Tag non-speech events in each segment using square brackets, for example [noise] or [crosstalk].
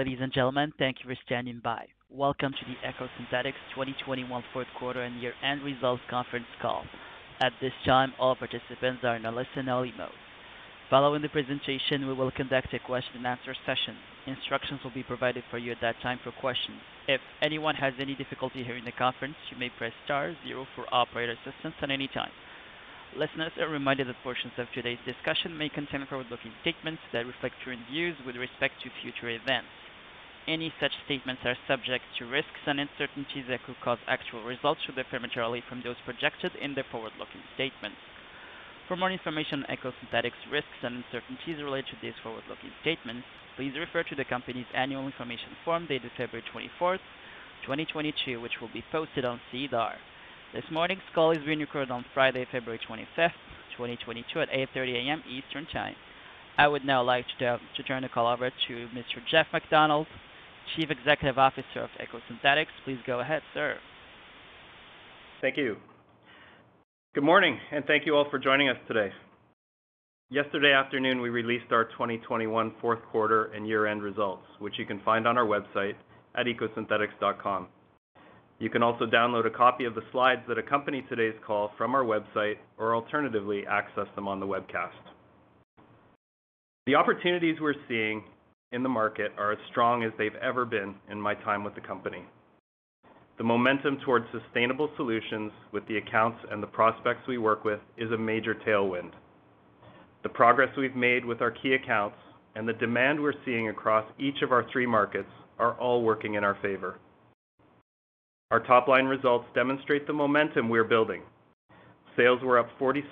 Ladies and gentlemen. Thank you for standing by. Welcome to the EcoSynthetix 2021 fourth quarter and year-end results conference call. At this time, all participants are in a listen-only mode. Following the presentation, we will conduct a question and answer session. Instructions will be provided for you at that time for questions. If anyone has any difficulty hearing the conference, you may press star zero for operator assistance at any time. Listeners are reminded that portions of today's discussion may contain forward-looking statements that reflect current views with respect to future events. Any such statements are subject to risks and uncertainties that could cause actual results to differ materially from those projected in the forward-looking statements. For more information on EcoSynthetix risks and uncertainties related to these forward-looking statements, please refer to the company's annual information form dated February 24, 2022, which will be posted on SEDAR. This morning's call is being recorded on Friday, February 25th, 2022 at 8:30 A.M. Eastern Time. I would now like to turn the call over to Mr. Jeff MacDonald, Chief Executive Officer of EcoSynthetix. Please go ahead, sir. Thank you. Good morning, and thank you all for joining us today. Yesterday afternoon, we released our 2021 fourth quarter and year-end results, which you can find on our website at ecosynthetix.com. You can also download a copy of the slides that accompany today's call from our website or alternatively access them on the webcast. The opportunities we're seeing in the market are as strong as they've ever been in my time with the company. The momentum towards sustainable solutions with the accounts and the prospects we work with is a major tailwind. The progress we've made with our key accounts and the demand we're seeing across each of our three markets are all working in our favor. Our top-line results demonstrate the momentum we're building. Sales were up 46%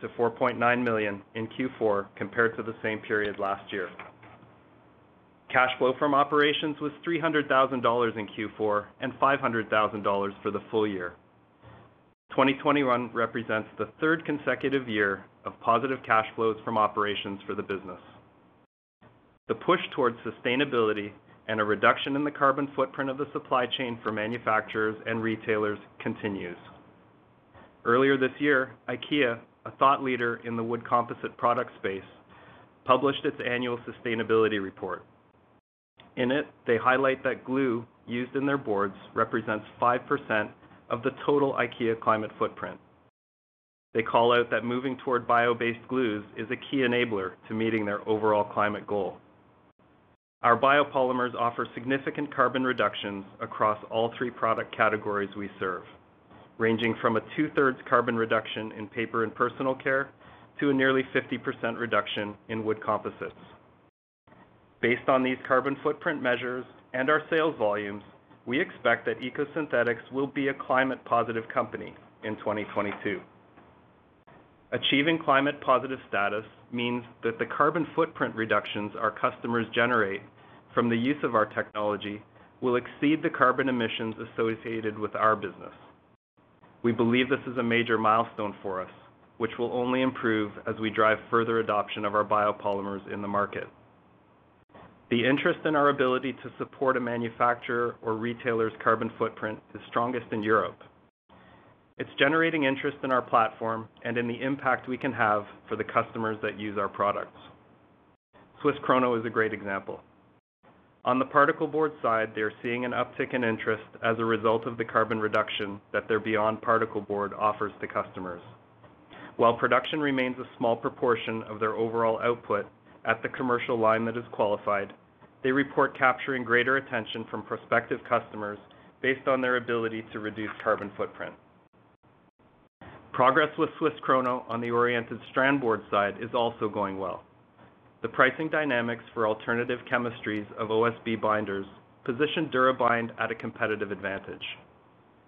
to 4.9 million in Q4 compared to the same period last year. Cash flow from operations was 300,000 dollars in Q4 and 500,000 dollars for the full year. 2021 represents the third consecutive year of positive cash flows from operations for the business. The push towards sustainability and a reduction in the carbon footprint of the supply chain for manufacturers and retailers continues. Earlier this year, IKEA, a thought leader in the wood composite product space, published its annual sustainability report. In it, they highlight that glue used in their boards represents 5% of the total IKEA climate footprint. They call out that moving toward bio-based glues is a key enabler to meeting their overall climate goal. Our biopolymers offer significant carbon reductions across all three product categories we serve, ranging from a two-thirds carbon reduction in paper and personal care to a nearly 50% reduction in wood composites. Based on these carbon footprint measures and our sales volumes, we expect that EcoSynthetix will be a climate positive company in 2022. Achieving climate positive status means that the carbon footprint reductions our customers generate from the use of our technology will exceed the carbon emissions associated with our business. We believe this is a major milestone for us, which will only improve as we drive further adoption of our biopolymers in the market. The interest in our ability to support a manufacturer or retailer's carbon footprint is strongest in Europe. It's generating interest in our platform and in the impact we can have for the customers that use our products. SWISS KRONO is a great example. On the particle board side, they are seeing an uptick in interest as a result of the carbon reduction that their BE.YOND particle board offers to customers. While production remains a small proportion of their overall output at the commercial line that is qualified, they report capturing greater attention from prospective customers based on their ability to reduce carbon footprint. Progress with SWISS KRONO on the oriented strand board side is also going well. The pricing dynamics for alternative chemistries of OSB binders position DuraBind at a competitive advantage.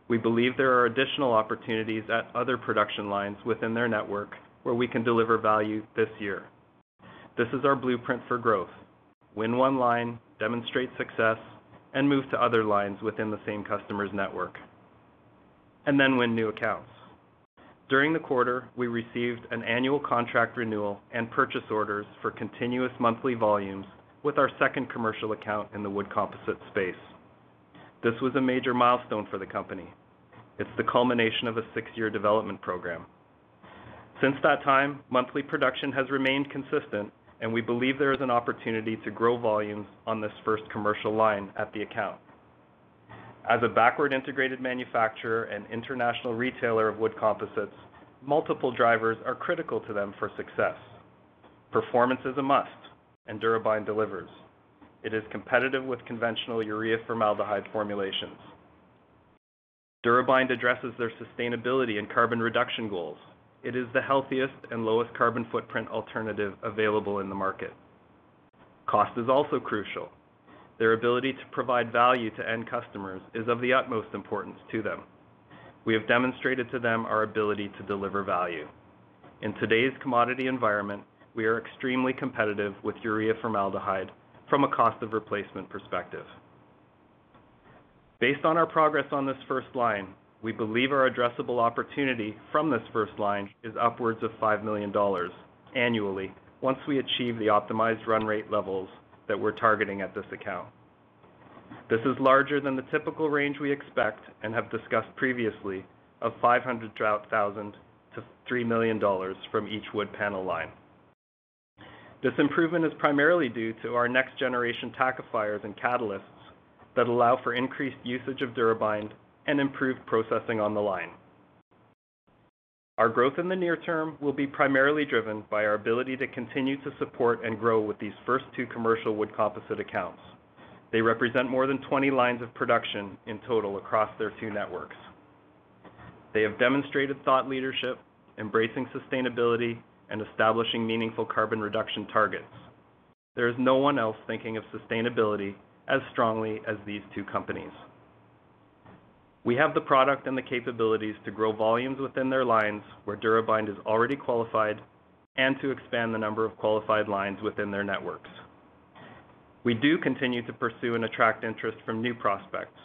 We believe there are additional opportunities at other production lines within their network where we can deliver value this year. This is our blueprint for growth. Win one line, demonstrate success, and move to other lines within the same customer's network, and then win new accounts. During the quarter, we received an annual contract renewal and purchase orders for continuous monthly volumes with our second commercial account in the wood composite space. This was a major milestone for the company. It's the culmination of a six-year development program. Since that time, monthly production has remained consistent, and we believe there is an opportunity to grow volumes on this first commercial line at the account. As a backward integrated manufacturer and international retailer of wood composites, multiple drivers are critical to them for success. Performance is a must, and DuraBind delivers. It is competitive with conventional urea formaldehyde formulations. DuraBind addresses their sustainability and carbon reduction goals. It is the healthiest and lowest carbon footprint alternative available in the market. Cost is also crucial. Their ability to provide value to end customers is of the utmost importance to them. We have demonstrated to them our ability to deliver value. In today's commodity environment, we are extremely competitive with urea formaldehyde from a cost of replacement perspective. Based on our progress on this first line, we believe our addressable opportunity from this first line is upwards of $5 million annually once we achieve the optimized run rate levels that we're targeting at this account. This is larger than the typical range we expect and have discussed previously of 500,000 to $3 million from each wood panel line. This improvement is primarily due to our next generation tackifiers and catalysts that allow for increased usage of DuraBind and improved processing on the line. Our growth in the near term will be primarily driven by our ability to continue to support and grow with these first two commercial wood composite accounts. They represent more than 20 lines of production in total across their two networks. They have demonstrated thought leadership, embracing sustainability, and establishing meaningful carbon reduction targets. There is no one else thinking of sustainability as strongly as these two companies. We have the product and the capabilities to grow volumes within their lines where DuraBind is already qualified and to expand the number of qualified lines within their networks. We do continue to pursue and attract interest from new prospects,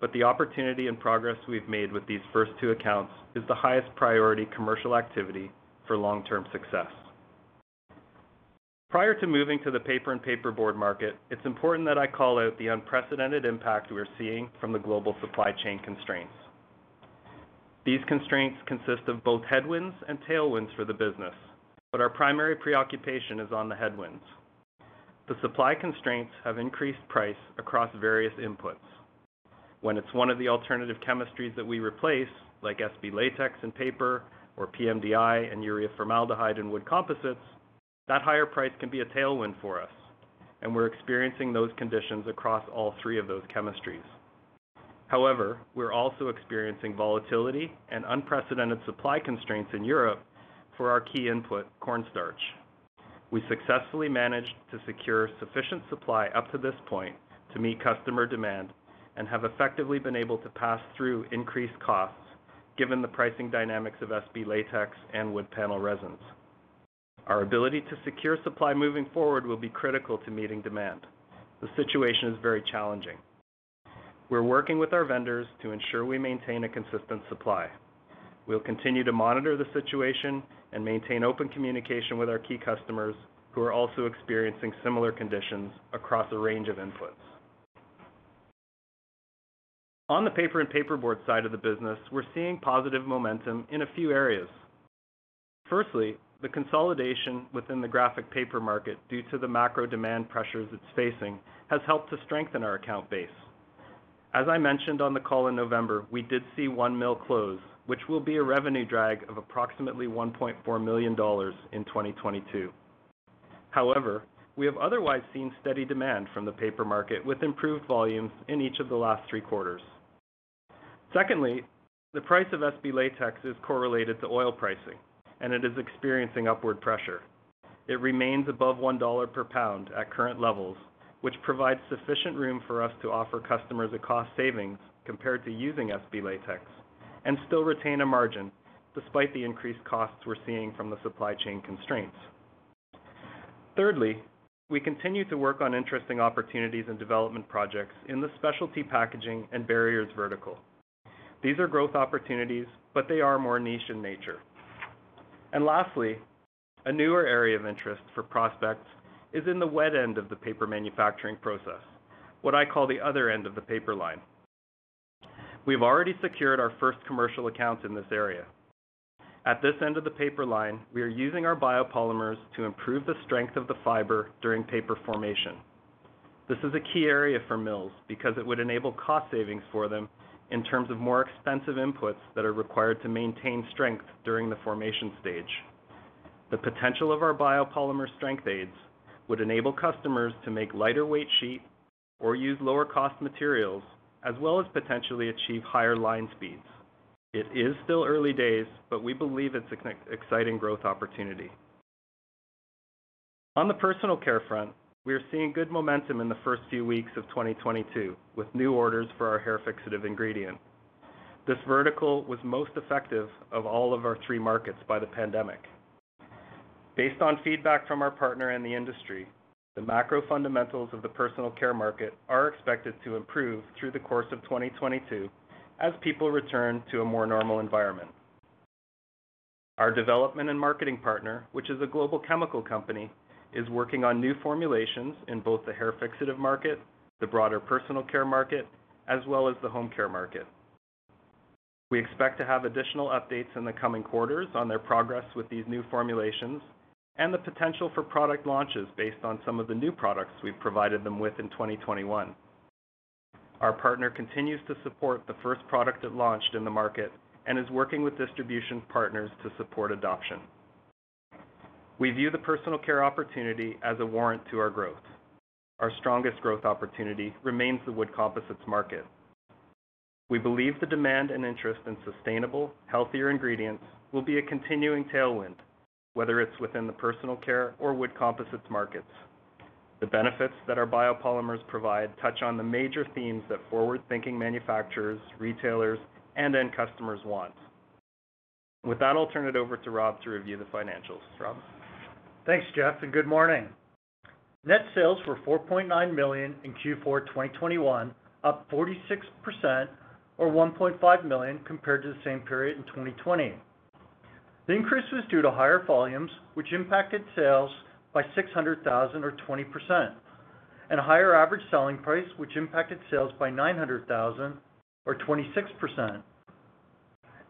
but the opportunity and progress we've made with these first two accounts is the highest priority commercial activity for long-term success. Prior to moving to the paper and paperboard market, it's important that I call out the unprecedented impact we are seeing from the global supply chain constraints. These constraints consist of both headwinds and tailwinds for the business, but our primary preoccupation is on the headwinds. The supply constraints have increased price across various inputs. When it's one of the alternative chemistries that we replace, like SB latex in paper or pMDI and urea formaldehyde in wood composites, that higher price can be a tailwind for us, and we're experiencing those conditions across all three of those chemistries. However, we're also experiencing volatility and unprecedented supply constraints in Europe for our key input, cornstarch. We successfully managed to secure sufficient supply up to this point to meet customer demand and have effectively been able to pass through increased costs given the pricing dynamics of SB latex and wood panel resins. Our ability to secure supply moving forward will be critical to meeting demand. The situation is very challenging. We're working with our vendors to ensure we maintain a consistent supply. We'll continue to monitor the situation and maintain open communication with our key customers who are also experiencing similar conditions across a range of inputs. On the paper and paperboard side of the business, we're seeing positive momentum in a few areas. Firstly, the consolidation within the graphic paper market due to the macro demand pressures it's facing has helped to strengthen our account base. As I mentioned on the call in November, we did see one mill close, which will be a revenue drag of approximately $1.4 million in 2022. However, we have otherwise seen steady demand from the paper market with improved volumes in each of the last three quarters. Secondly, the price of SB latex is correlated to oil pricing, and it is experiencing upward pressure. It remains above $1 per pound at current levels, which provides sufficient room for us to offer customers a cost savings compared to using SB latex and still retain a margin despite the increased costs we're seeing from the supply chain constraints. Thirdly, we continue to work on interesting opportunities and development projects in the specialty packaging and barriers vertical. These are growth opportunities, but they are more niche in nature. And lastly, a newer area of interest for prospects is in the wet end of the paper manufacturing process, what I call the other end of the paper line. We've already secured our first commercial accounts in this area. At this end of the paper line, we are using our biopolymers to improve the strength of the fiber during paper formation. This is a key area for mills because it would enable cost savings for them in terms of more expensive inputs that are required to maintain strength during the formation stage. The potential of our biopolymer strength aids would enable customers to make lighter weight sheet or use lower cost materials, as well as potentially achieve higher line speeds. It is still early days, but we believe it's an exciting growth opportunity. On the personal care front, we are seeing good momentum in the first few weeks of 2022, with new orders for our hair fixative ingredient. This vertical was most effective of all of our three markets by the pandemic. Based on feedback from our partner in the industry, the macro fundamentals of the personal care market are expected to improve through the course of 2022 as people return to a more normal environment. Our development and marketing partner, which is a global chemical company, is working on new formulations in both the hair fixative market, the broader personal care market, as well as the home care market. We expect to have additional updates in the coming quarters on their progress with these new formulations and the potential for product launches based on some of the new products we've provided them with in 2021. Our partner continues to support the first product it launched in the market and is working with distribution partners to support adoption. We view the personal care opportunity as a warrant to our growth. Our strongest growth opportunity remains the wood composites market. We believe the demand and interest in sustainable, healthier ingredients will be a continuing tailwind, whether it's within the personal care or wood composites markets. The benefits that our biopolymers provide touch on the major themes that forward-thinking manufacturers, retailers, and end customers want. With that, I'll turn it over to Rob to review the financials. Rob? Thanks, Jeff, and good morning. Net sales were 4.9 million in Q4 2021, up 46% or 1.5 million compared to the same period in 2020. The increase was due to higher volumes, which impacted sales by 600,000 or 20%, and higher average selling price, which impacted sales by 900,000 or 26%.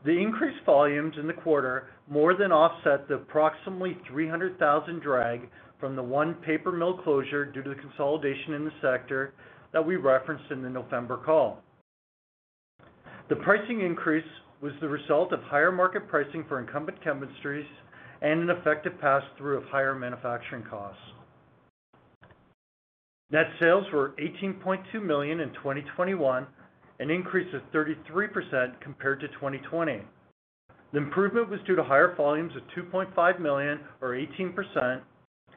The increased volumes in the quarter more than offset the approximately 300,000 drag from the one paper mill closure due to the consolidation in the sector that we referenced in the November call. The pricing increase was the result of higher market pricing for incumbent chemistries and an effective pass-through of higher manufacturing costs. Net sales were 18.2 million in 2021, an increase of 33% compared to 2020. The improvement was due to higher volumes of 2.5 million or 18%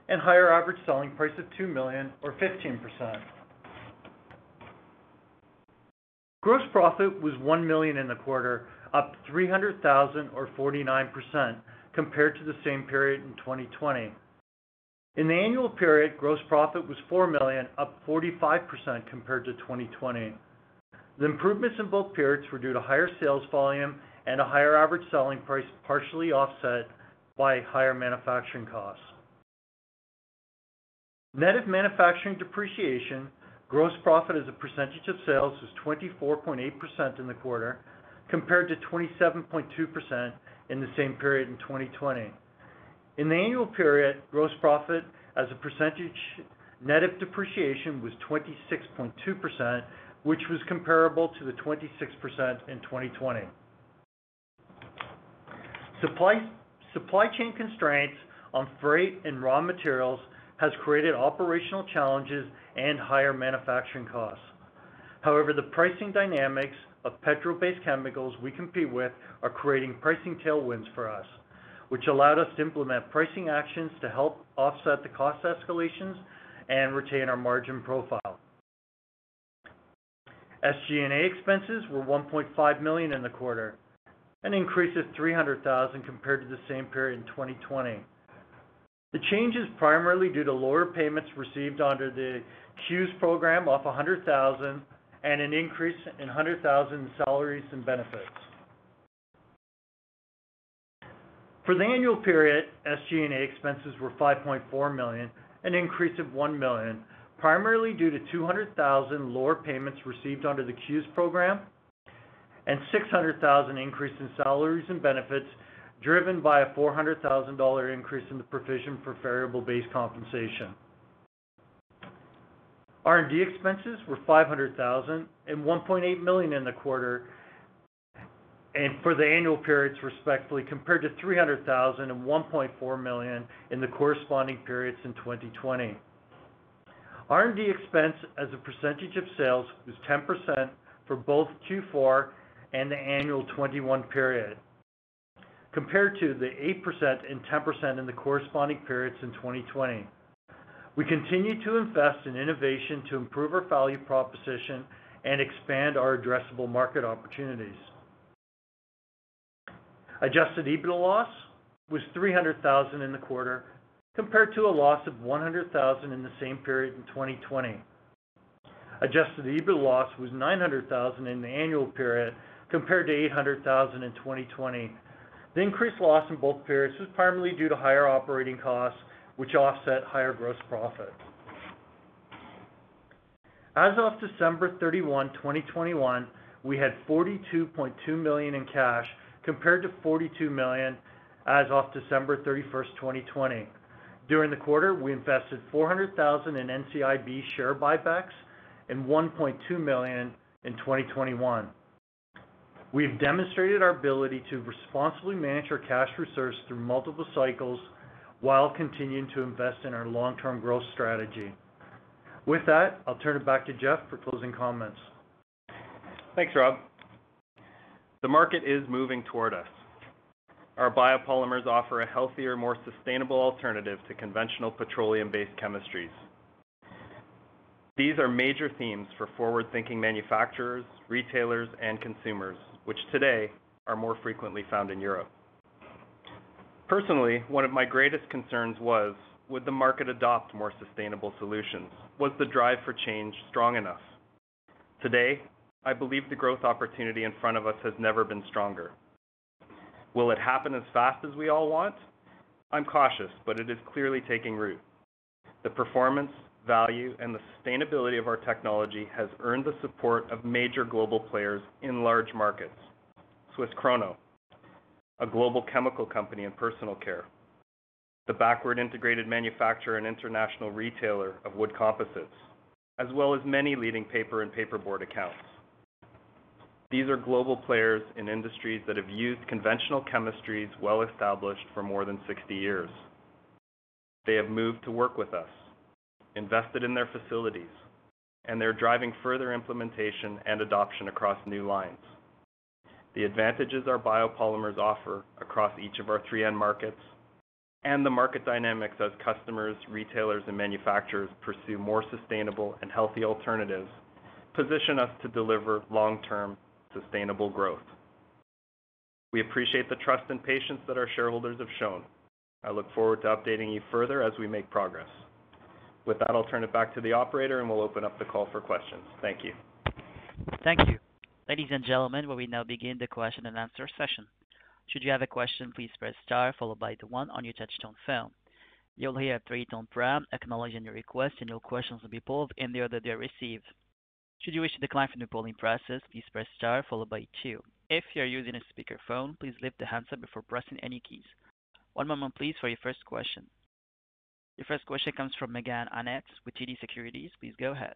and higher average selling price of 2 million or 15%. Gross profit was 1 million in the quarter, up 300,000 or 49% compared to the same period in 2020. In the annual period, gross profit was 4 million, up 45% compared to 2020. The improvements in both periods were due to higher sales volume and a higher average selling price, partially offset by higher manufacturing costs. Net of manufacturing depreciation, gross profit as a percentage of sales was 24.8% in the quarter, compared to 27.2% in the same period in 2020. In the annual period, gross profit as a percentage net of depreciation was 26.2%, which was comparable to the 26% in 2020. Supply chain constraints on freight and raw materials has created operational challenges and higher manufacturing costs. However, the pricing dynamics of petrol-based chemicals we compete with are creating pricing tailwinds for us, which allowed us to implement pricing actions to help offset the cost escalations and retain our margin profile. SG&A expenses were 1.5 million in the quarter, an increase of 300,000 compared to the same period in 2020. The change is primarily due to lower payments received under the CEWS program of 100,000 and an increase in 100,000 in salaries and benefits. For the annual period, SG&A expenses were 5.4 million, an increase of $1 million, primarily due to 200,000 lower payments received under the CEWS program and 600,000 increase in salaries and benefits, driven by a $400,000 increase in the provision for variable-based compensation. R&D expenses were $500,000 and $1.8 million in the quarter and for the annual periods, respectively, compared to $300,000 and $1.4 million in the corresponding periods in 2020. R&D expense as a percentage of sales was 10% for both Q4 and the annual 2021 period, compared to the 8% and 10% in the corresponding periods in 2020. We continue to invest in innovation to improve our value proposition and expand our addressable market opportunities. Adjusted EBITDA loss was 300,000 in the quarter, compared to a loss of $100,000 in the same period in 2020. Adjusted EBITDA loss was $900,000 in the annual period, compared to $800,000 in 2020. The increased loss in both periods was primarily due to higher operating costs, which offset higher gross profit. As of December 31, 2021, we had $42.2 million in cash, compared to $42 million as of December 31, 2020. During the quarter, we invested 400,000 in NCIB share buybacks and 1.2 million in 2021. We've demonstrated our ability to responsibly manage our cash reserves through multiple cycles while continuing to invest in our long-term growth strategy. With that, I'll turn it back to Jeff for closing comments. Thanks, Rob. The market is moving toward us. Our biopolymers offer a healthier, more sustainable alternative to conventional petroleum-based chemistries. These are major themes for forward-thinking manufacturers, retailers, and consumers, which today are more frequently found in Europe. Personally, one of my greatest concerns was, would the market adopt more sustainable solutions? Was the drive for change strong enough? Today, I believe the growth opportunity in front of us has never been stronger. Will it happen as fast as we all want? I'm cautious, but it is clearly taking root. The performance, value, and the sustainability of our technology has earned the support of major global players in large markets. SWISS KRONO, a global chemical company in personal care, the backward integrated manufacturer and international retailer of wood composites, as well as many leading paper and paperboard accounts. These are global players in industries that have used conventional chemistries well established for more than 60 years. They have moved to work with us, invested in their facilities, and they're driving further implementation and adoption across new lines. The advantages our biopolymers offer across each of our three end markets and the market dynamics as customers, retailers, and manufacturers pursue more sustainable and healthy alternatives position us to deliver long-term sustainable growth. We appreciate the trust and patience that our shareholders have shown. I look forward to updating you further as we make progress. With that, I'll turn it back to the operator, and we'll open up the call for questions. Thank you. Thank you. Ladies and gentlemen, we will now begin the question and answer session. Should you have a question, please press star followed by the one on your touchtone phone. You'll hear a three-tone prompt acknowledging your request, and your questions will be pulled in the order they are received. Should you wish to decline from the polling process, please press star followed by two. If you're using a speakerphone, please lift the handset before pressing any keys. One moment please for your first question. Your first question comes from Meaghen Annett with TD Securities. Please go ahead.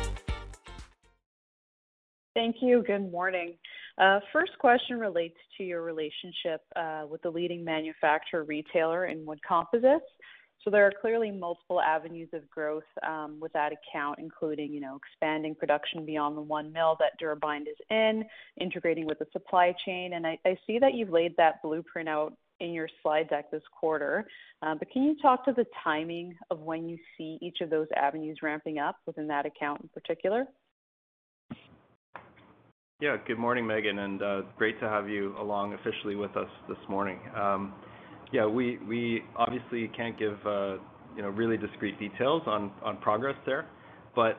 Thank you. Good morning. Uh, first question relates to your relationship uh, with the leading manufacturer retailer in wood composites. So there are clearly multiple avenues of growth um, with that account, including, you know, expanding production beyond the one mill that DuraBind is in, integrating with the supply chain. And I, I see that you've laid that blueprint out in your slide deck this quarter. Uh, but can you talk to the timing of when you see each of those avenues ramping up within that account in particular? Yeah. Good morning, Meaghen, and uh, great to have you along officially with us this morning. Um, yeah, we obviously can't give uh, you know really discrete details on progress there. but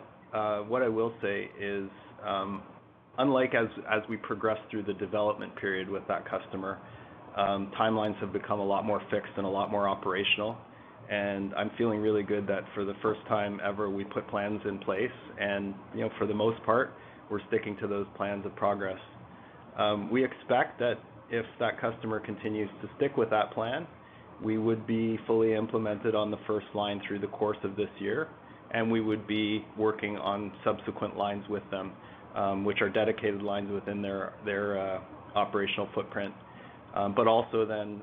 What I will say is, um, unlike as we progress through the development period with that customer, um, timelines have become a lot more fixed and a lot more operational. and I'm feeling really good that for the first time ever, we put plans in place and, you know, for the most part, we're sticking to those plans of progress. Um, we expect that if that customer continues to stick with that plan, we would be fully implemented on the first line through the course of this year, and we would be working on subsequent lines with them, um, which are dedicated lines within their uh, operational footprint. Um, but also then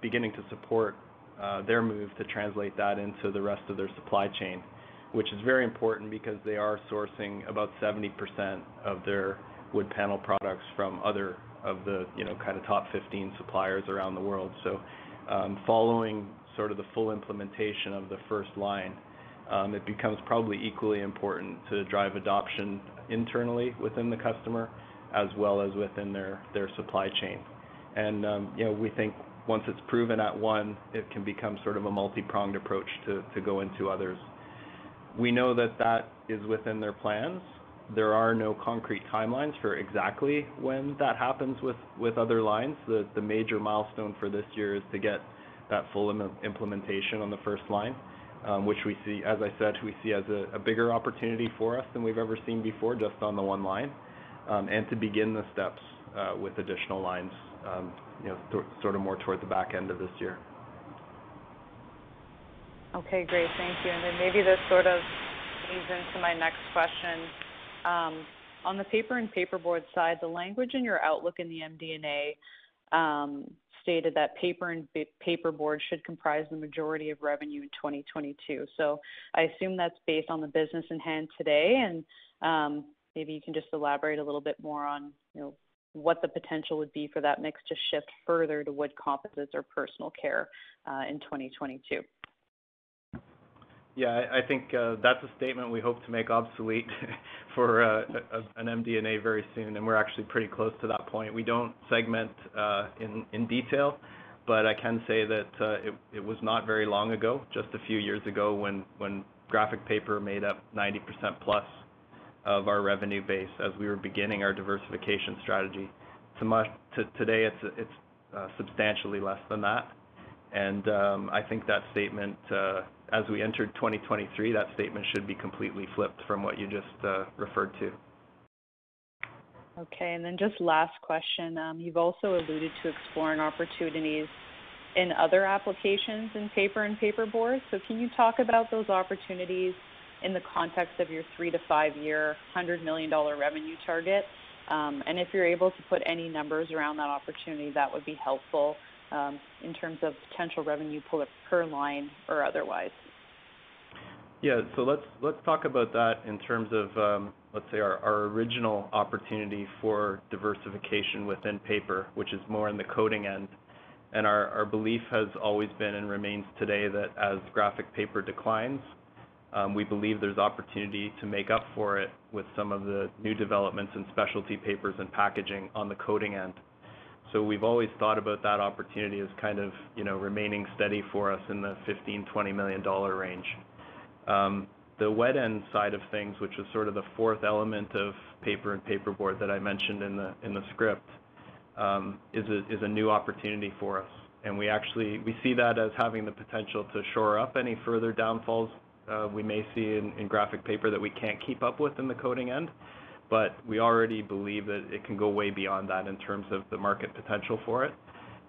beginning to support uh, their move to translate that into the rest of their supply chain which is very important because they are sourcing about 70% of their wood panel products from other of the, you know, kind of top 15 suppliers around the world. So, um, following sort of the full implementation of the first line, um, it becomes probably equally important to drive adoption internally within the customer as well as within their, supply chain. And, um, you know, we think once it's proven at one, it can become sort of a multi-pronged approach to go into others. We know that that is within their plans. There are no concrete timelines for exactly when that happens with with other lines. The major milestone for this year is to get that full implementation on the first line, um, which we see, as I said, we see as a bigger opportunity for us than we've ever seen before, just on the one line, um, and to begin the steps uh, with additional lines, um, you know, sort of more toward the back end of this year. Okay, great. Thank you. And then maybe this sort of leads into my next question. Um, on the paper and paperboard side, the language in your outlook in the MD&A um, stated that paper and paperboard should comprise the majority of revenue in 2022. So I assume that's based on the business in hand today, and um, maybe you can just elaborate a little bit more on, you know, what the potential would be for that mix to shift further to wood composites or personal care uh, in 2022. Yeah, I think uh, that's a statement we hope to make obsolete [laughs] for uh, an MD&A very soon, and we're actually pretty close to that point. We don't segment uh, in detail, but I can say that it was not very long ago, just a few years ago, when graphic paper made up 90% plus of our revenue base as we were beginning our diversification strategy. Today, it's substantially less than that. and um, I think that statement as we entered 2023, that statement should be completely flipped from what you just uh, referred to. Okay. and then Just last question. Um, you've also alluded to exploring opportunities in other applications in paper and paperboard. So Can you talk about those opportunities in the context of your three to five-year, $100 million revenue target? Um, and If you're able to put any numbers around that opportunity, that would be helpful in terms of potential revenue per line or otherwise? Yeah. so Let's talk about that in terms of, um, let's say, our original opportunity for diversification within paper, which is more in the coating end. And Our belief has always been and remains today that as graphic paper declines, um, we believe there's opportunity to make up for it with some of the new developments in specialty papers and packaging on the coating end. So We've always thought about that opportunity as kind of, you know, remaining steady for us in the $15 million-$20 million range. Um, the wet end side of things, which is sort of the fourth element of paper and paperboard that I mentioned in the script, is a new opportunity for us. And we actually we see that as having the potential to shore up any further downfalls we may see in graphic paper that we can't keep up with in the coating end. But we already believe that it can go way beyond that in terms of the market potential for it.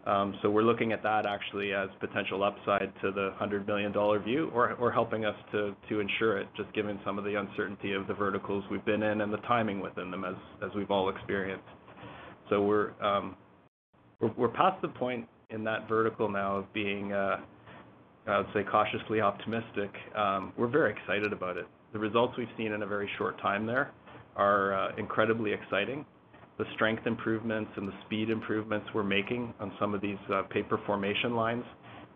Um so we're looking at that actually as potential upside to the $100 million view or helping us to ensure it, just given some of the uncertainty of the verticals we've been in and the timing within them as we've all experienced. So um, we're past the point in that vertical now of being, uh, I would say, cautiously optimistic. Um, we're very excited about it. The results we've seen in a very short time there are uh, incredibly exciting. The strength improvements and the speed improvements we're making on some of these uh, paper formation lines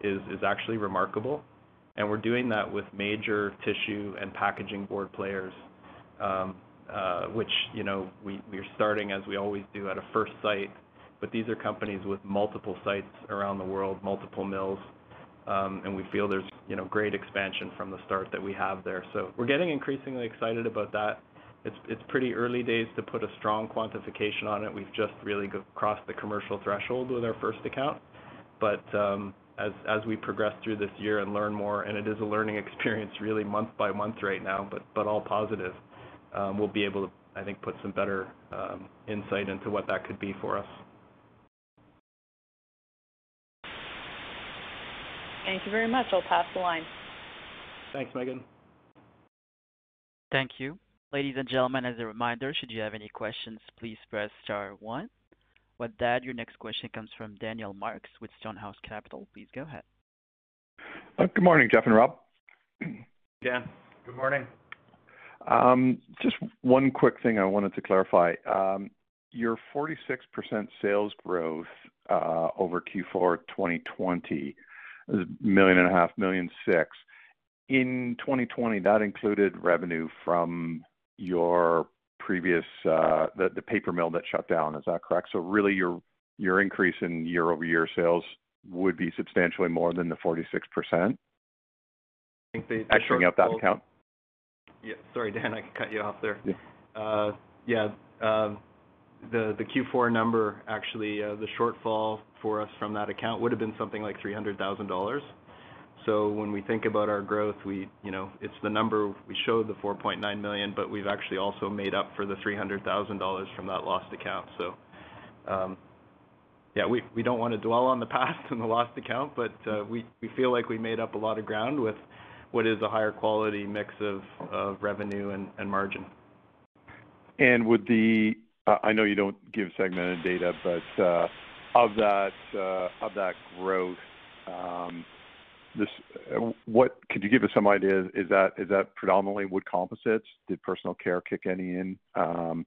is actually remarkable. And we're doing that with major tissue and packaging board players, um, uh, which, you know, we're starting as we always do at a first site. But these are companies with multiple sites around the world, multiple mills, um, and we feel there's, you know, great expansion from the start that we have there. So we're getting increasingly excited about that. It's pretty early days to put a strong quantification on it. We've just really crossed the commercial threshold with our first account. But um as as we progress through this year and learn more, and it is a learning [laughs] experience really month by month right now, but all positive, we'll be able to, I think, put some better insight into what that could be for us. Thank you very much. I'll pass the line. Thanks, Meaghen. Thank you. Ladies and gentlemen, as a reminder, should you have any questions, please press star one. With that, your next question comes from Daniel Marks with Stonehouse Capital. Please go ahead. Uh, good morning, Jeff and Rob. Dan. Good morning. Um, just one quick thing I wanted to clarify. Um, your 46% sales growth uh, over Q4 2020 is $1.5 million-$1.6 million. In 2020, that included revenue from your previous uh, the paper mill that shut down. Is that correct? So really your your increase in year-over-year sales would be substantially more than the 46%? I think the out that account. Yeah. Sorry, Dan, [laughs] I cut you off there. Yeah. Uh, um, the Q4 number, actually, uh, the shortfall for us from that account would have been something like $300,000. So when we think about our growth, we, you know, it's the number we showed, the 4.9 million, but we've actually also made up for the $300,000 from that lost account. So um yeah, we we don't wanna dwell on the past and the lost account, but uh we feel like we made up a lot of ground with what is a higher quality mix of of revenue and and margin. And with the I know you don't give segmented data, but uh of that uh of that growth, Uh, could you give us some idea, is that predominantly wood composites? Did personal care kick any in? Um,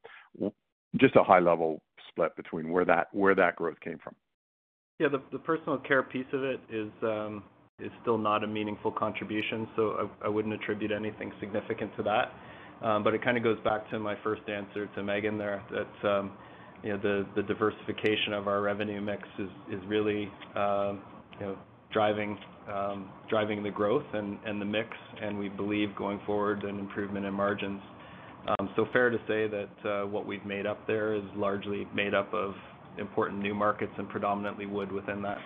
just a high level split between where that growth came from. Yeah. The personal care piece of it is um, still not a meaningful contribution, so I wouldn't attribute anything significant to that. Um but it kinda goes back to my first answer to Meaghen there, that um, you know, the diversification of our revenue mix is really you know, Um, driving the growth and the mix, and we believe going forward an improvement in margins. Um, so fair to say that uh, what we've made up there is largely made up of important new markets and predominantly wood within that.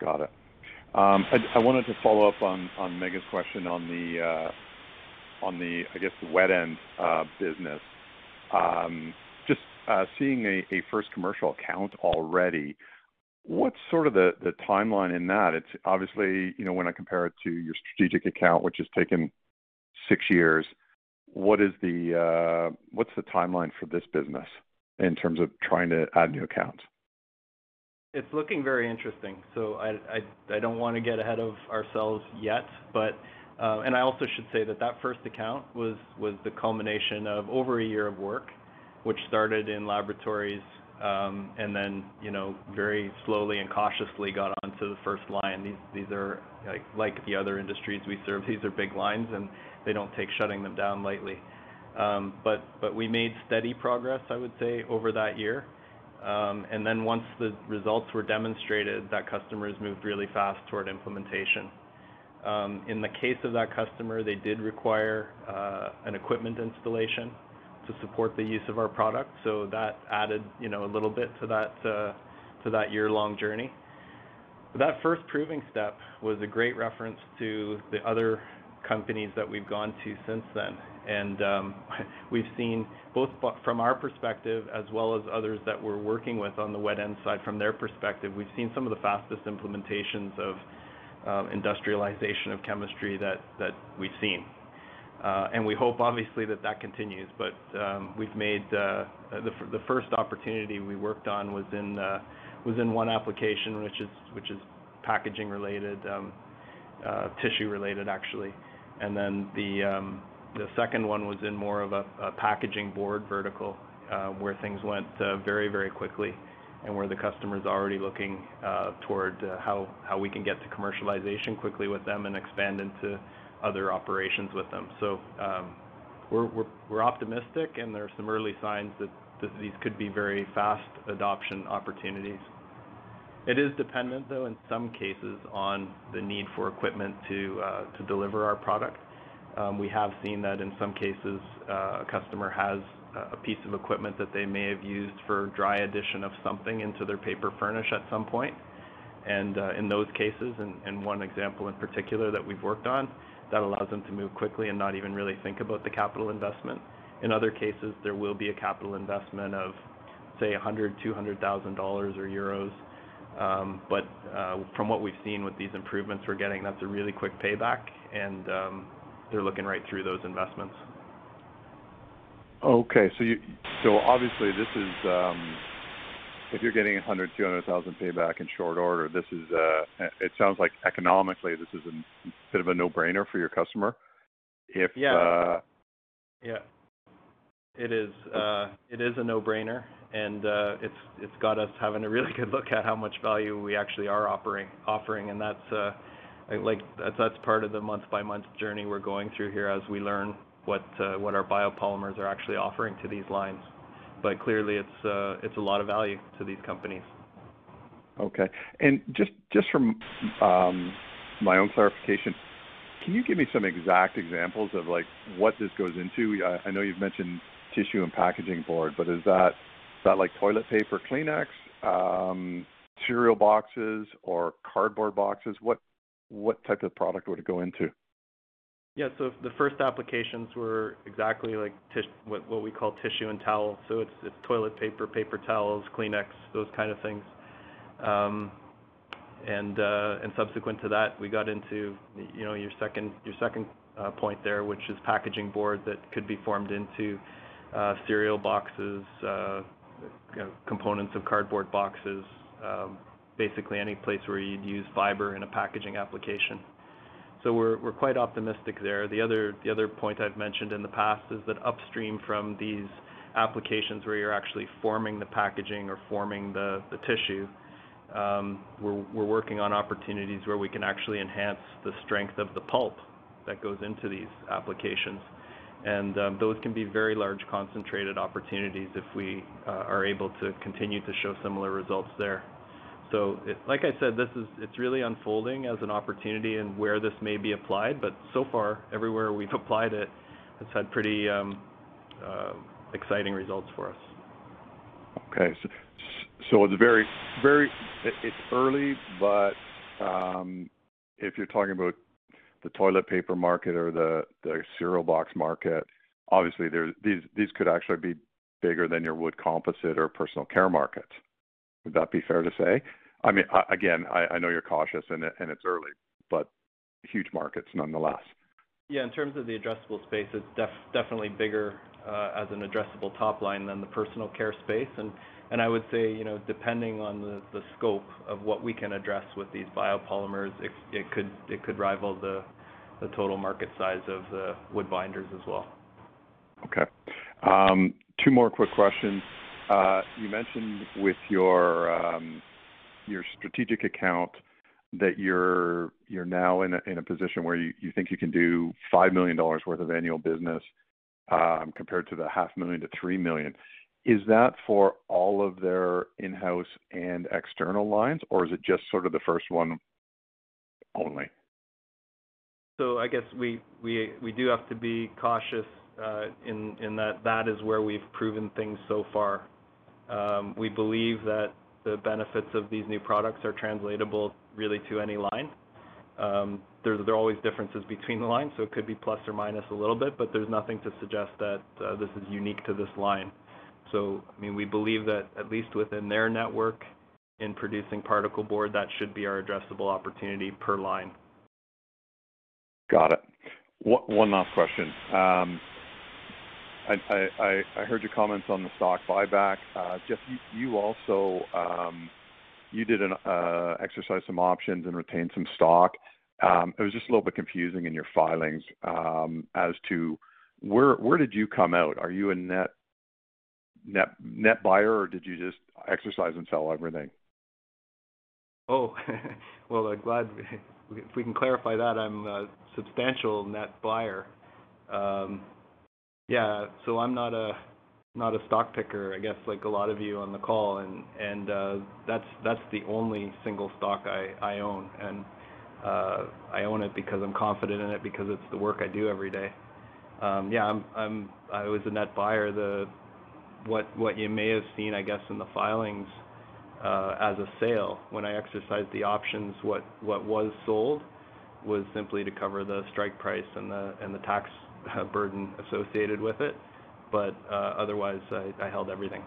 Got it. Um, I wanted to follow up on Meaghen's question uh, on the, I guess, the wet end uh, business. Just seeing a first commercial account already, what's sort of the timeline in that? It's obviously, you know, when I compare it to your strategic account, which has taken six years, what's the what's the timeline for this business in terms of trying to add new accounts? It's looking very interesting. So I don't wanna get ahead of ourselves yet, but um and I also should say that that first account was was the culmination of over a year of work, which started in laboratories, and then, you know, very slowly and cautiously got onto the first line. These these are like the other industries we serve, these are big lines, and they don't take shutting them down lightly. Um but we made steady progress, I would say, over that year. Um, and then once the results were demonstrated, that customer has moved really fast toward implementation. In the case of that customer, they did require an equipment installation. To support the use of our product. So that added, you know, a little bit to that to that year-long journey. That first proving step was a great reference to the other companies that we've gone to since then. And um, [laughs] we've seen both from our perspective as well as others that we're working with on the wet end side from their perspective, we've seen some of the fastest implementations of industrialization of chemistry that that we've seen. Uh, and we hope obviously that that continues. But um, we've made uh, the first opportunity we worked on was in uh, one application, which is packaging related, um, tissue related, actually. And then um, the second one was in more of a packaging board vertical, where things went very, very quickly and where the customer's already looking toward how we can get to commercialization quickly with them and expand into other operations with them. So um, we're optimistic, and there are some early signs that these could be very fast adoption opportunities. It is dependent, though, in some cases, on the need for equipment to uh, to deliver our product. Um, we have seen that in some cases, uh, a customer has a piece of equipment that they may have used for dry addition of something into their paper furnish at some point. And uh, in those cases, and, and one example in particular that we've worked on, that allows them to move quickly and not even really think about the capital investment. In other cases, there will be a capital investment of, say, 100,000-200,000 dollars or euros. Um, but uh, from what we've seen with these improvements we're getting, that's a really quick payback, and um, they're looking right through those investments. Okay. So obviously this is, um, if you're getting 100,000-200,000 payback in short order, this is, it sounds like economically this is a bit of a no-brainer for your customer. If yeah, uh Yeah. It is uh, it is a no-brainer, and uh, it's it's got us having a really [laughs] good look at how much value we actually are offering. Offering, and that's uh, like that's part of the month-by-month journey we're going through here as we learn what uh, what our biopolymers are actually offering to these lines. But clearly it's uh, it's a lot of value to these companies. Okay. And just just from um, my own clarification, can you give me some exact examples of, like, what this goes into? I know you've mentioned tissue and packaging board, but is that like toilet paper, Kleenex, um, cereal boxes or cardboard boxes? What What type of product would it go into? Yeah. So the first applications were exactly like what we call tissue and towel. So it's it's toilet paper paper towels, Kleenex, those kind of things. Um, and uh, and subsequent to that, we got into, you know, your second uh, point there, which is packaging board that could be formed into uh, cereal boxes, components of cardboard boxes, um, basically any place where you'd use fiber in a packaging application. So we're quite optimistic there. The other point I've mentioned in the past is that upstream from these applications where you're actually forming the packaging or forming the tissue, um, we're working on opportunities where we can actually enhance the strength of the pulp that goes into these applications. And um, those can be very large concentrated opportunities if we uh, are able to continue to show similar results there. So, like I said, this is it's really unfolding as an opportunity and where this may be applied, but so far, everywhere we've [laughs] applied it, it's had pretty um, uh, exciting results for us. Okay. So, so it's very very it's early, but um, if you're talking about the toilet paper market or the the cereal box market, obviously there these these could actually be bigger than your wood composite or personal care market. Would that be fair to say? I mean, again, I know you're cautious and it's early, but huge markets nonetheless. Yeah. In terms of the addressable space, it's definitely bigger uh, as an addressable top line than the personal care space. And I would say, you know, depending on the scope of what we can address with these biopolymers, it could rival the total market size of the wood binders as well. Okay. Um, two more quick questions. Uh, you mentioned with your um, strategic account that you're you're now in a position where you you think you can do 5 million dollars worth of annual business, um, compared to the half million to three million. Is that for all of their in-house and external lines, or is it just sort of the first one only? So I guess we we we do have to be cautious uh, in that that is where we've proven things so far. Um, we believe that the benefits of these new products are translatable really to any line. Um, there are always differences between the lines, so it could be plus or minus a little bit, but there's nothing to suggest that uh, this is unique to this line. So, I mean, we believe that at least within their network in producing particle board, that should be our addressable opportunity per line. Got it. One last question. Um, I heard your comments on the stock buyback. Uh, Jeff, you also um, you did an uh, exercise some options and retained some stock. Um, it was just a little bit confusing in your filings um, as to where did you come out? Are you a net buyer, or did you just exercise and sell everything? Oh, [laughs] well, I'm glad if we can clarify that. I'm a substantial net buyer. Yeah, So I'm not a not a stock picker, I guess, like a lot of you on the call. And and uh, that's that's the only single stock I I own. And uh, I own it because I'm confident in it because it's the work I do every day. Yeah, I'm I was a net buyer. The what what you may have seen, I guess, in the filings, as a sale when I exercised the options, what what was sold was simply to cover the strike price and the and the tax burden associated with it. But uh, otherwise, I held everything.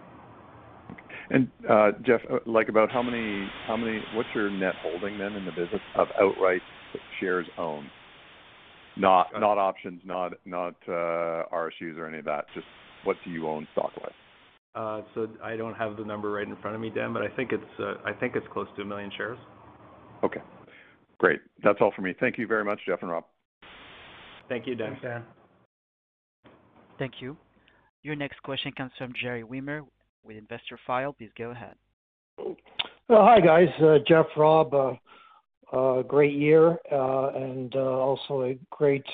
And uh, Jeff, uh, like about how many, how many, what's your net holding then in the business of outright shares owned? Not not options, not not RSUs or any of that. Just what do you own stock-wise? So I don't have the number right in front of me, Dan, but I think it's I think it's close to a 1 million shares. Okay, great. That's all for me. Thank you very much, Jeff and Rob. Thank you, Dan. Thanks, Dan. Thank you. Your next question comes from Gerry Wimmer with Investorfile. Please go ahead. Hi, guys. Uh, Jeff, Rob, uh, uh, great year, and also a great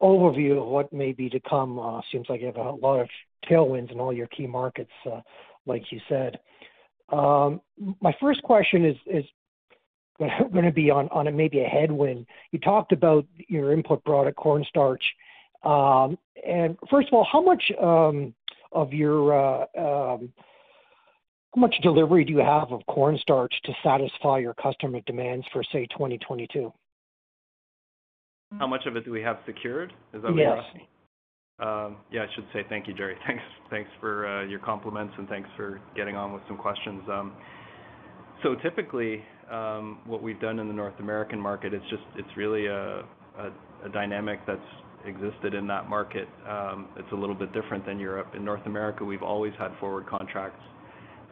overview of what may be to come. Seems like you have a lot of tailwinds in all your key markets, like you said. Um, my first question is [laughs] gonna be on maybe a headwind. You talked about your input product, cornstarch. First of all, how much um, of your uh, um, how much delivery do you have of cornstarch to satisfy your customer demands for, say, 2022? How much of it do we have secured? Is that what you're asking? Yes. Yeah, I should say thank you, Jerry. [laughs] Thanks thanks for your compliments, and thanks for getting on with some questions. Um, so typically, um, what we've done in the North American market, it's just it's really a, a a dynamic that's existed in that market. Um, it's a little bit different than Europe. In North America, we've always had forward contracts,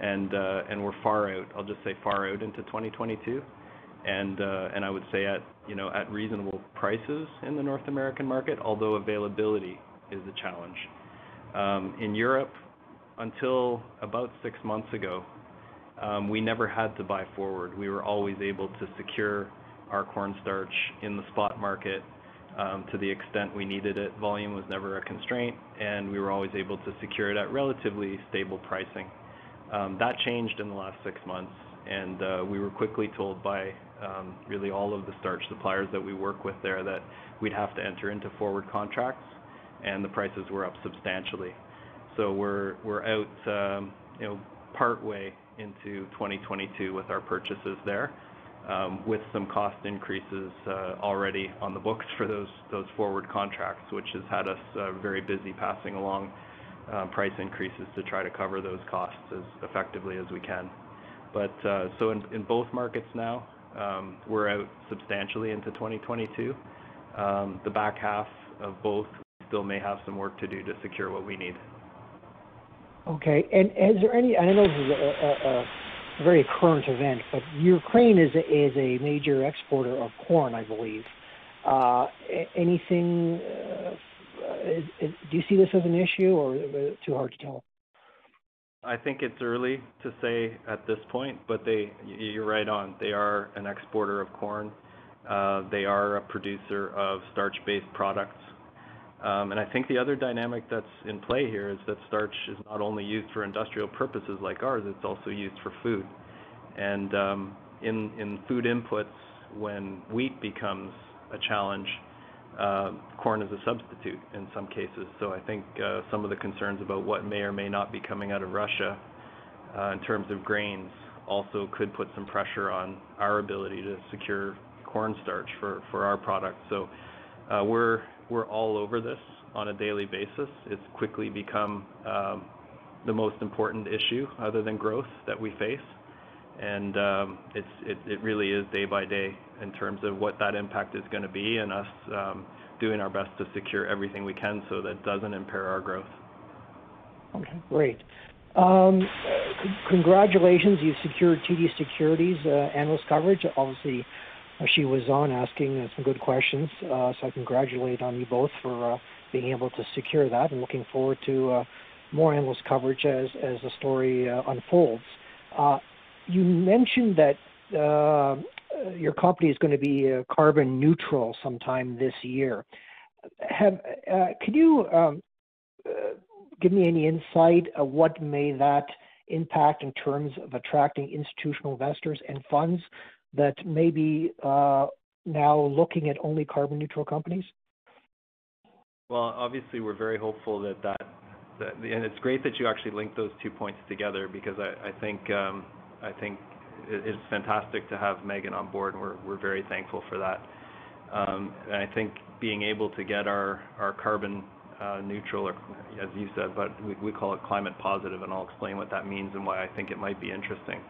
and uh, we're far out, I'll just say far out into 2022. Uh, and I would say at, you know, at reasonable prices in the North American market, although availability is a challenge. Um, in Europe, until about six months ago, um, we never had to buy forward. We were always able to secure our cornstarch in the spot market, Um, to the extent we needed it. Volume was never a constraint, and we were always able to secure it at relatively stable pricing. Um, that changed in the last six months, and uh, we were quickly told by um, really all of the starch suppliers that we work with there that we'd have to enter into forward contracts, and the prices were up substantially. So we're out, you know, partway into 2022 with our purchases there, Um, with some cost increases uh, already on the books for those forward contracts, which has had us uh, very busy passing along uh, price increases to try to cover those costs as effectively as we can. But uh so in both markets now, um, we're out substantially into 2022. Um, the back half of both still may have some work to do to secure what we need. Okay. And is there any, I know this is a very current event, but Ukraine is is a major exporter of corn, I believe. Uh, anything, uh, do you see this as an issue or too hard to tell? I think it's early to say at this point, but they, you're right on. They are an exporter of corn. Uh, they are a producer of starch-based products. I think the other dynamic that's in play here is that starch is not only used for industrial purposes like ours, it's also used for food. And um, in in food inputs, when wheat becomes a challenge, uh, corn is a substitute in some cases. So I think uh, some of the concerns about what may or may not be coming out of Russia uh, in terms of grains also could put some pressure on our ability to secure cornstarch for, for our product. So uh, we're we're all over this on a daily basis. It's quickly become um, the most important issue other than growth that we face. And um, it's, it, it really is day by day in terms of what that impact is going to be and us um, doing our best to secure everything we can so that doesn't impair our growth. Okay, great. Um, congratulations, you've secured TD Securities uh, analyst coverage. Obviously, she was on asking uh, some good questions, uh, so I congratulate on you both for uh, being able to secure that and looking forward to uh, more analyst coverage as, as the story uh, unfolds. Uh, you mentioned that uh, your company is going to be uh, carbon neutral sometime this year. Have uh, could you um, uh, give me any insight of what may that impact in terms of attracting institutional investors and funds that may be uh, now looking at only carbon neutral companies? Well, obviously, we're very hopeful that that, that and it's great that you actually link those two points together because I, I think um, I think it's fantastic to have Meaghen on board, and we're we're very thankful for that. Um, and I think being able to get our our carbon uh, neutral, or as you said, but we, we call it climate positive, and I'll explain what that means and why I think it might be interesting.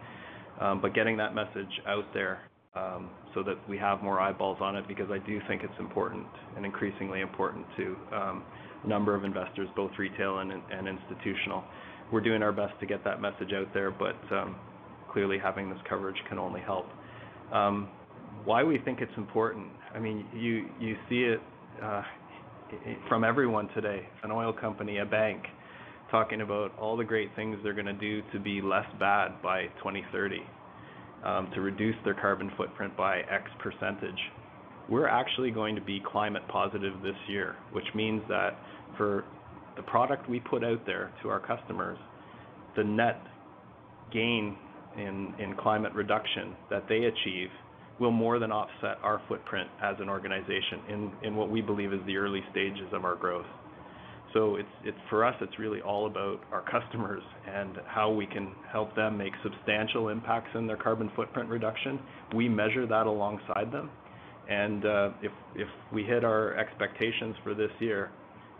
Um, but getting that message out there um, so that we have more eyeballs on it, because I do think it's important and increasingly important to um, a number of investors, both retail and, institutional. We're doing our best to get that message out there, but clearly having this coverage can only help. Why we think it's important? I mean, you you see it uh, from everyone today, an oil company, a bank, talking about all the great things they're going to do to be less bad by 2030, um, to reduce their carbon footprint by X percentage. We're actually going to be climate positive this year, which means that for the product we put out there to our customers, the net gain in, in climate reduction that they achieve will more than offset our footprint as an organization in, in what we believe is the early stages of our growth. So for us, it's really all about our customers and how we can help them make substantial impacts in their carbon footprint reduction. We measure that alongside them, and uh, if if we hit our expectations for this year,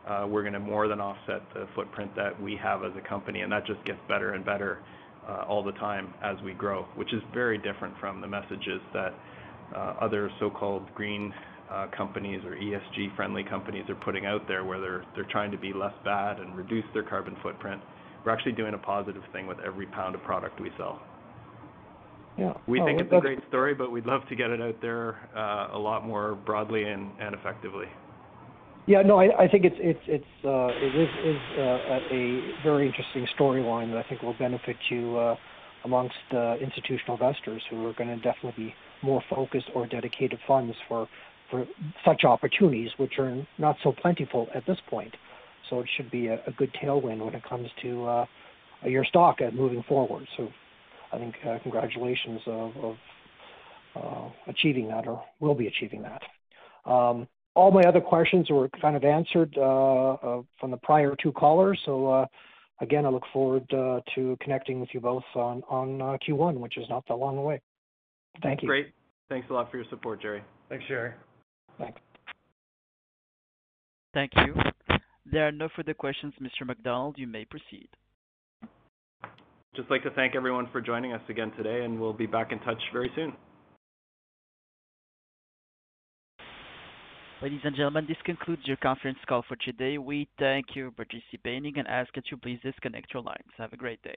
uh, we're going to more than offset the footprint that we have as a company, and that just gets better and better uh, all the time as we grow, which is very different from the messages that other so-called green uh, companies or ESG-friendly companies are putting out there, where they're they're trying to be less bad and reduce their carbon footprint. We're actually doing a positive thing with every pound of product we sell. Yeah. We Oh, think it's a great story, but we'd love to get it out there uh, a lot more broadly and, and effectively. Yeah, no, I, I think it's it's it's uh, it is is uh, a a very interesting storyline that I think will benefit you uh, amongst uh, institutional investors who are going to definitely be more focused or dedicated funds for for such opportunities, which are not so plentiful at this point. So it should be a, a good tailwind when it comes to uh, your stock moving forward. So I think uh, congratulations of, of uh, achieving that, or will be achieving that. Um, all my other questions were kind of answered uh, uh, from the prior two callers. So uh, again, I look forward uh, to connecting with you both on on uh, Q1, which is not that long away. Thank you. Great. Thanks a lot for your support, Jerry. Thanks, Jerry. Thanks. Thank you. There are no further questions, Mr. MacDonald. You may proceed. Just like to thank everyone for joining us again today, and we'll be back in touch very soon. Ladies and gentlemen, this concludes your conference call for today. We thank you for participating and ask that you please disconnect your lines. Have a great day.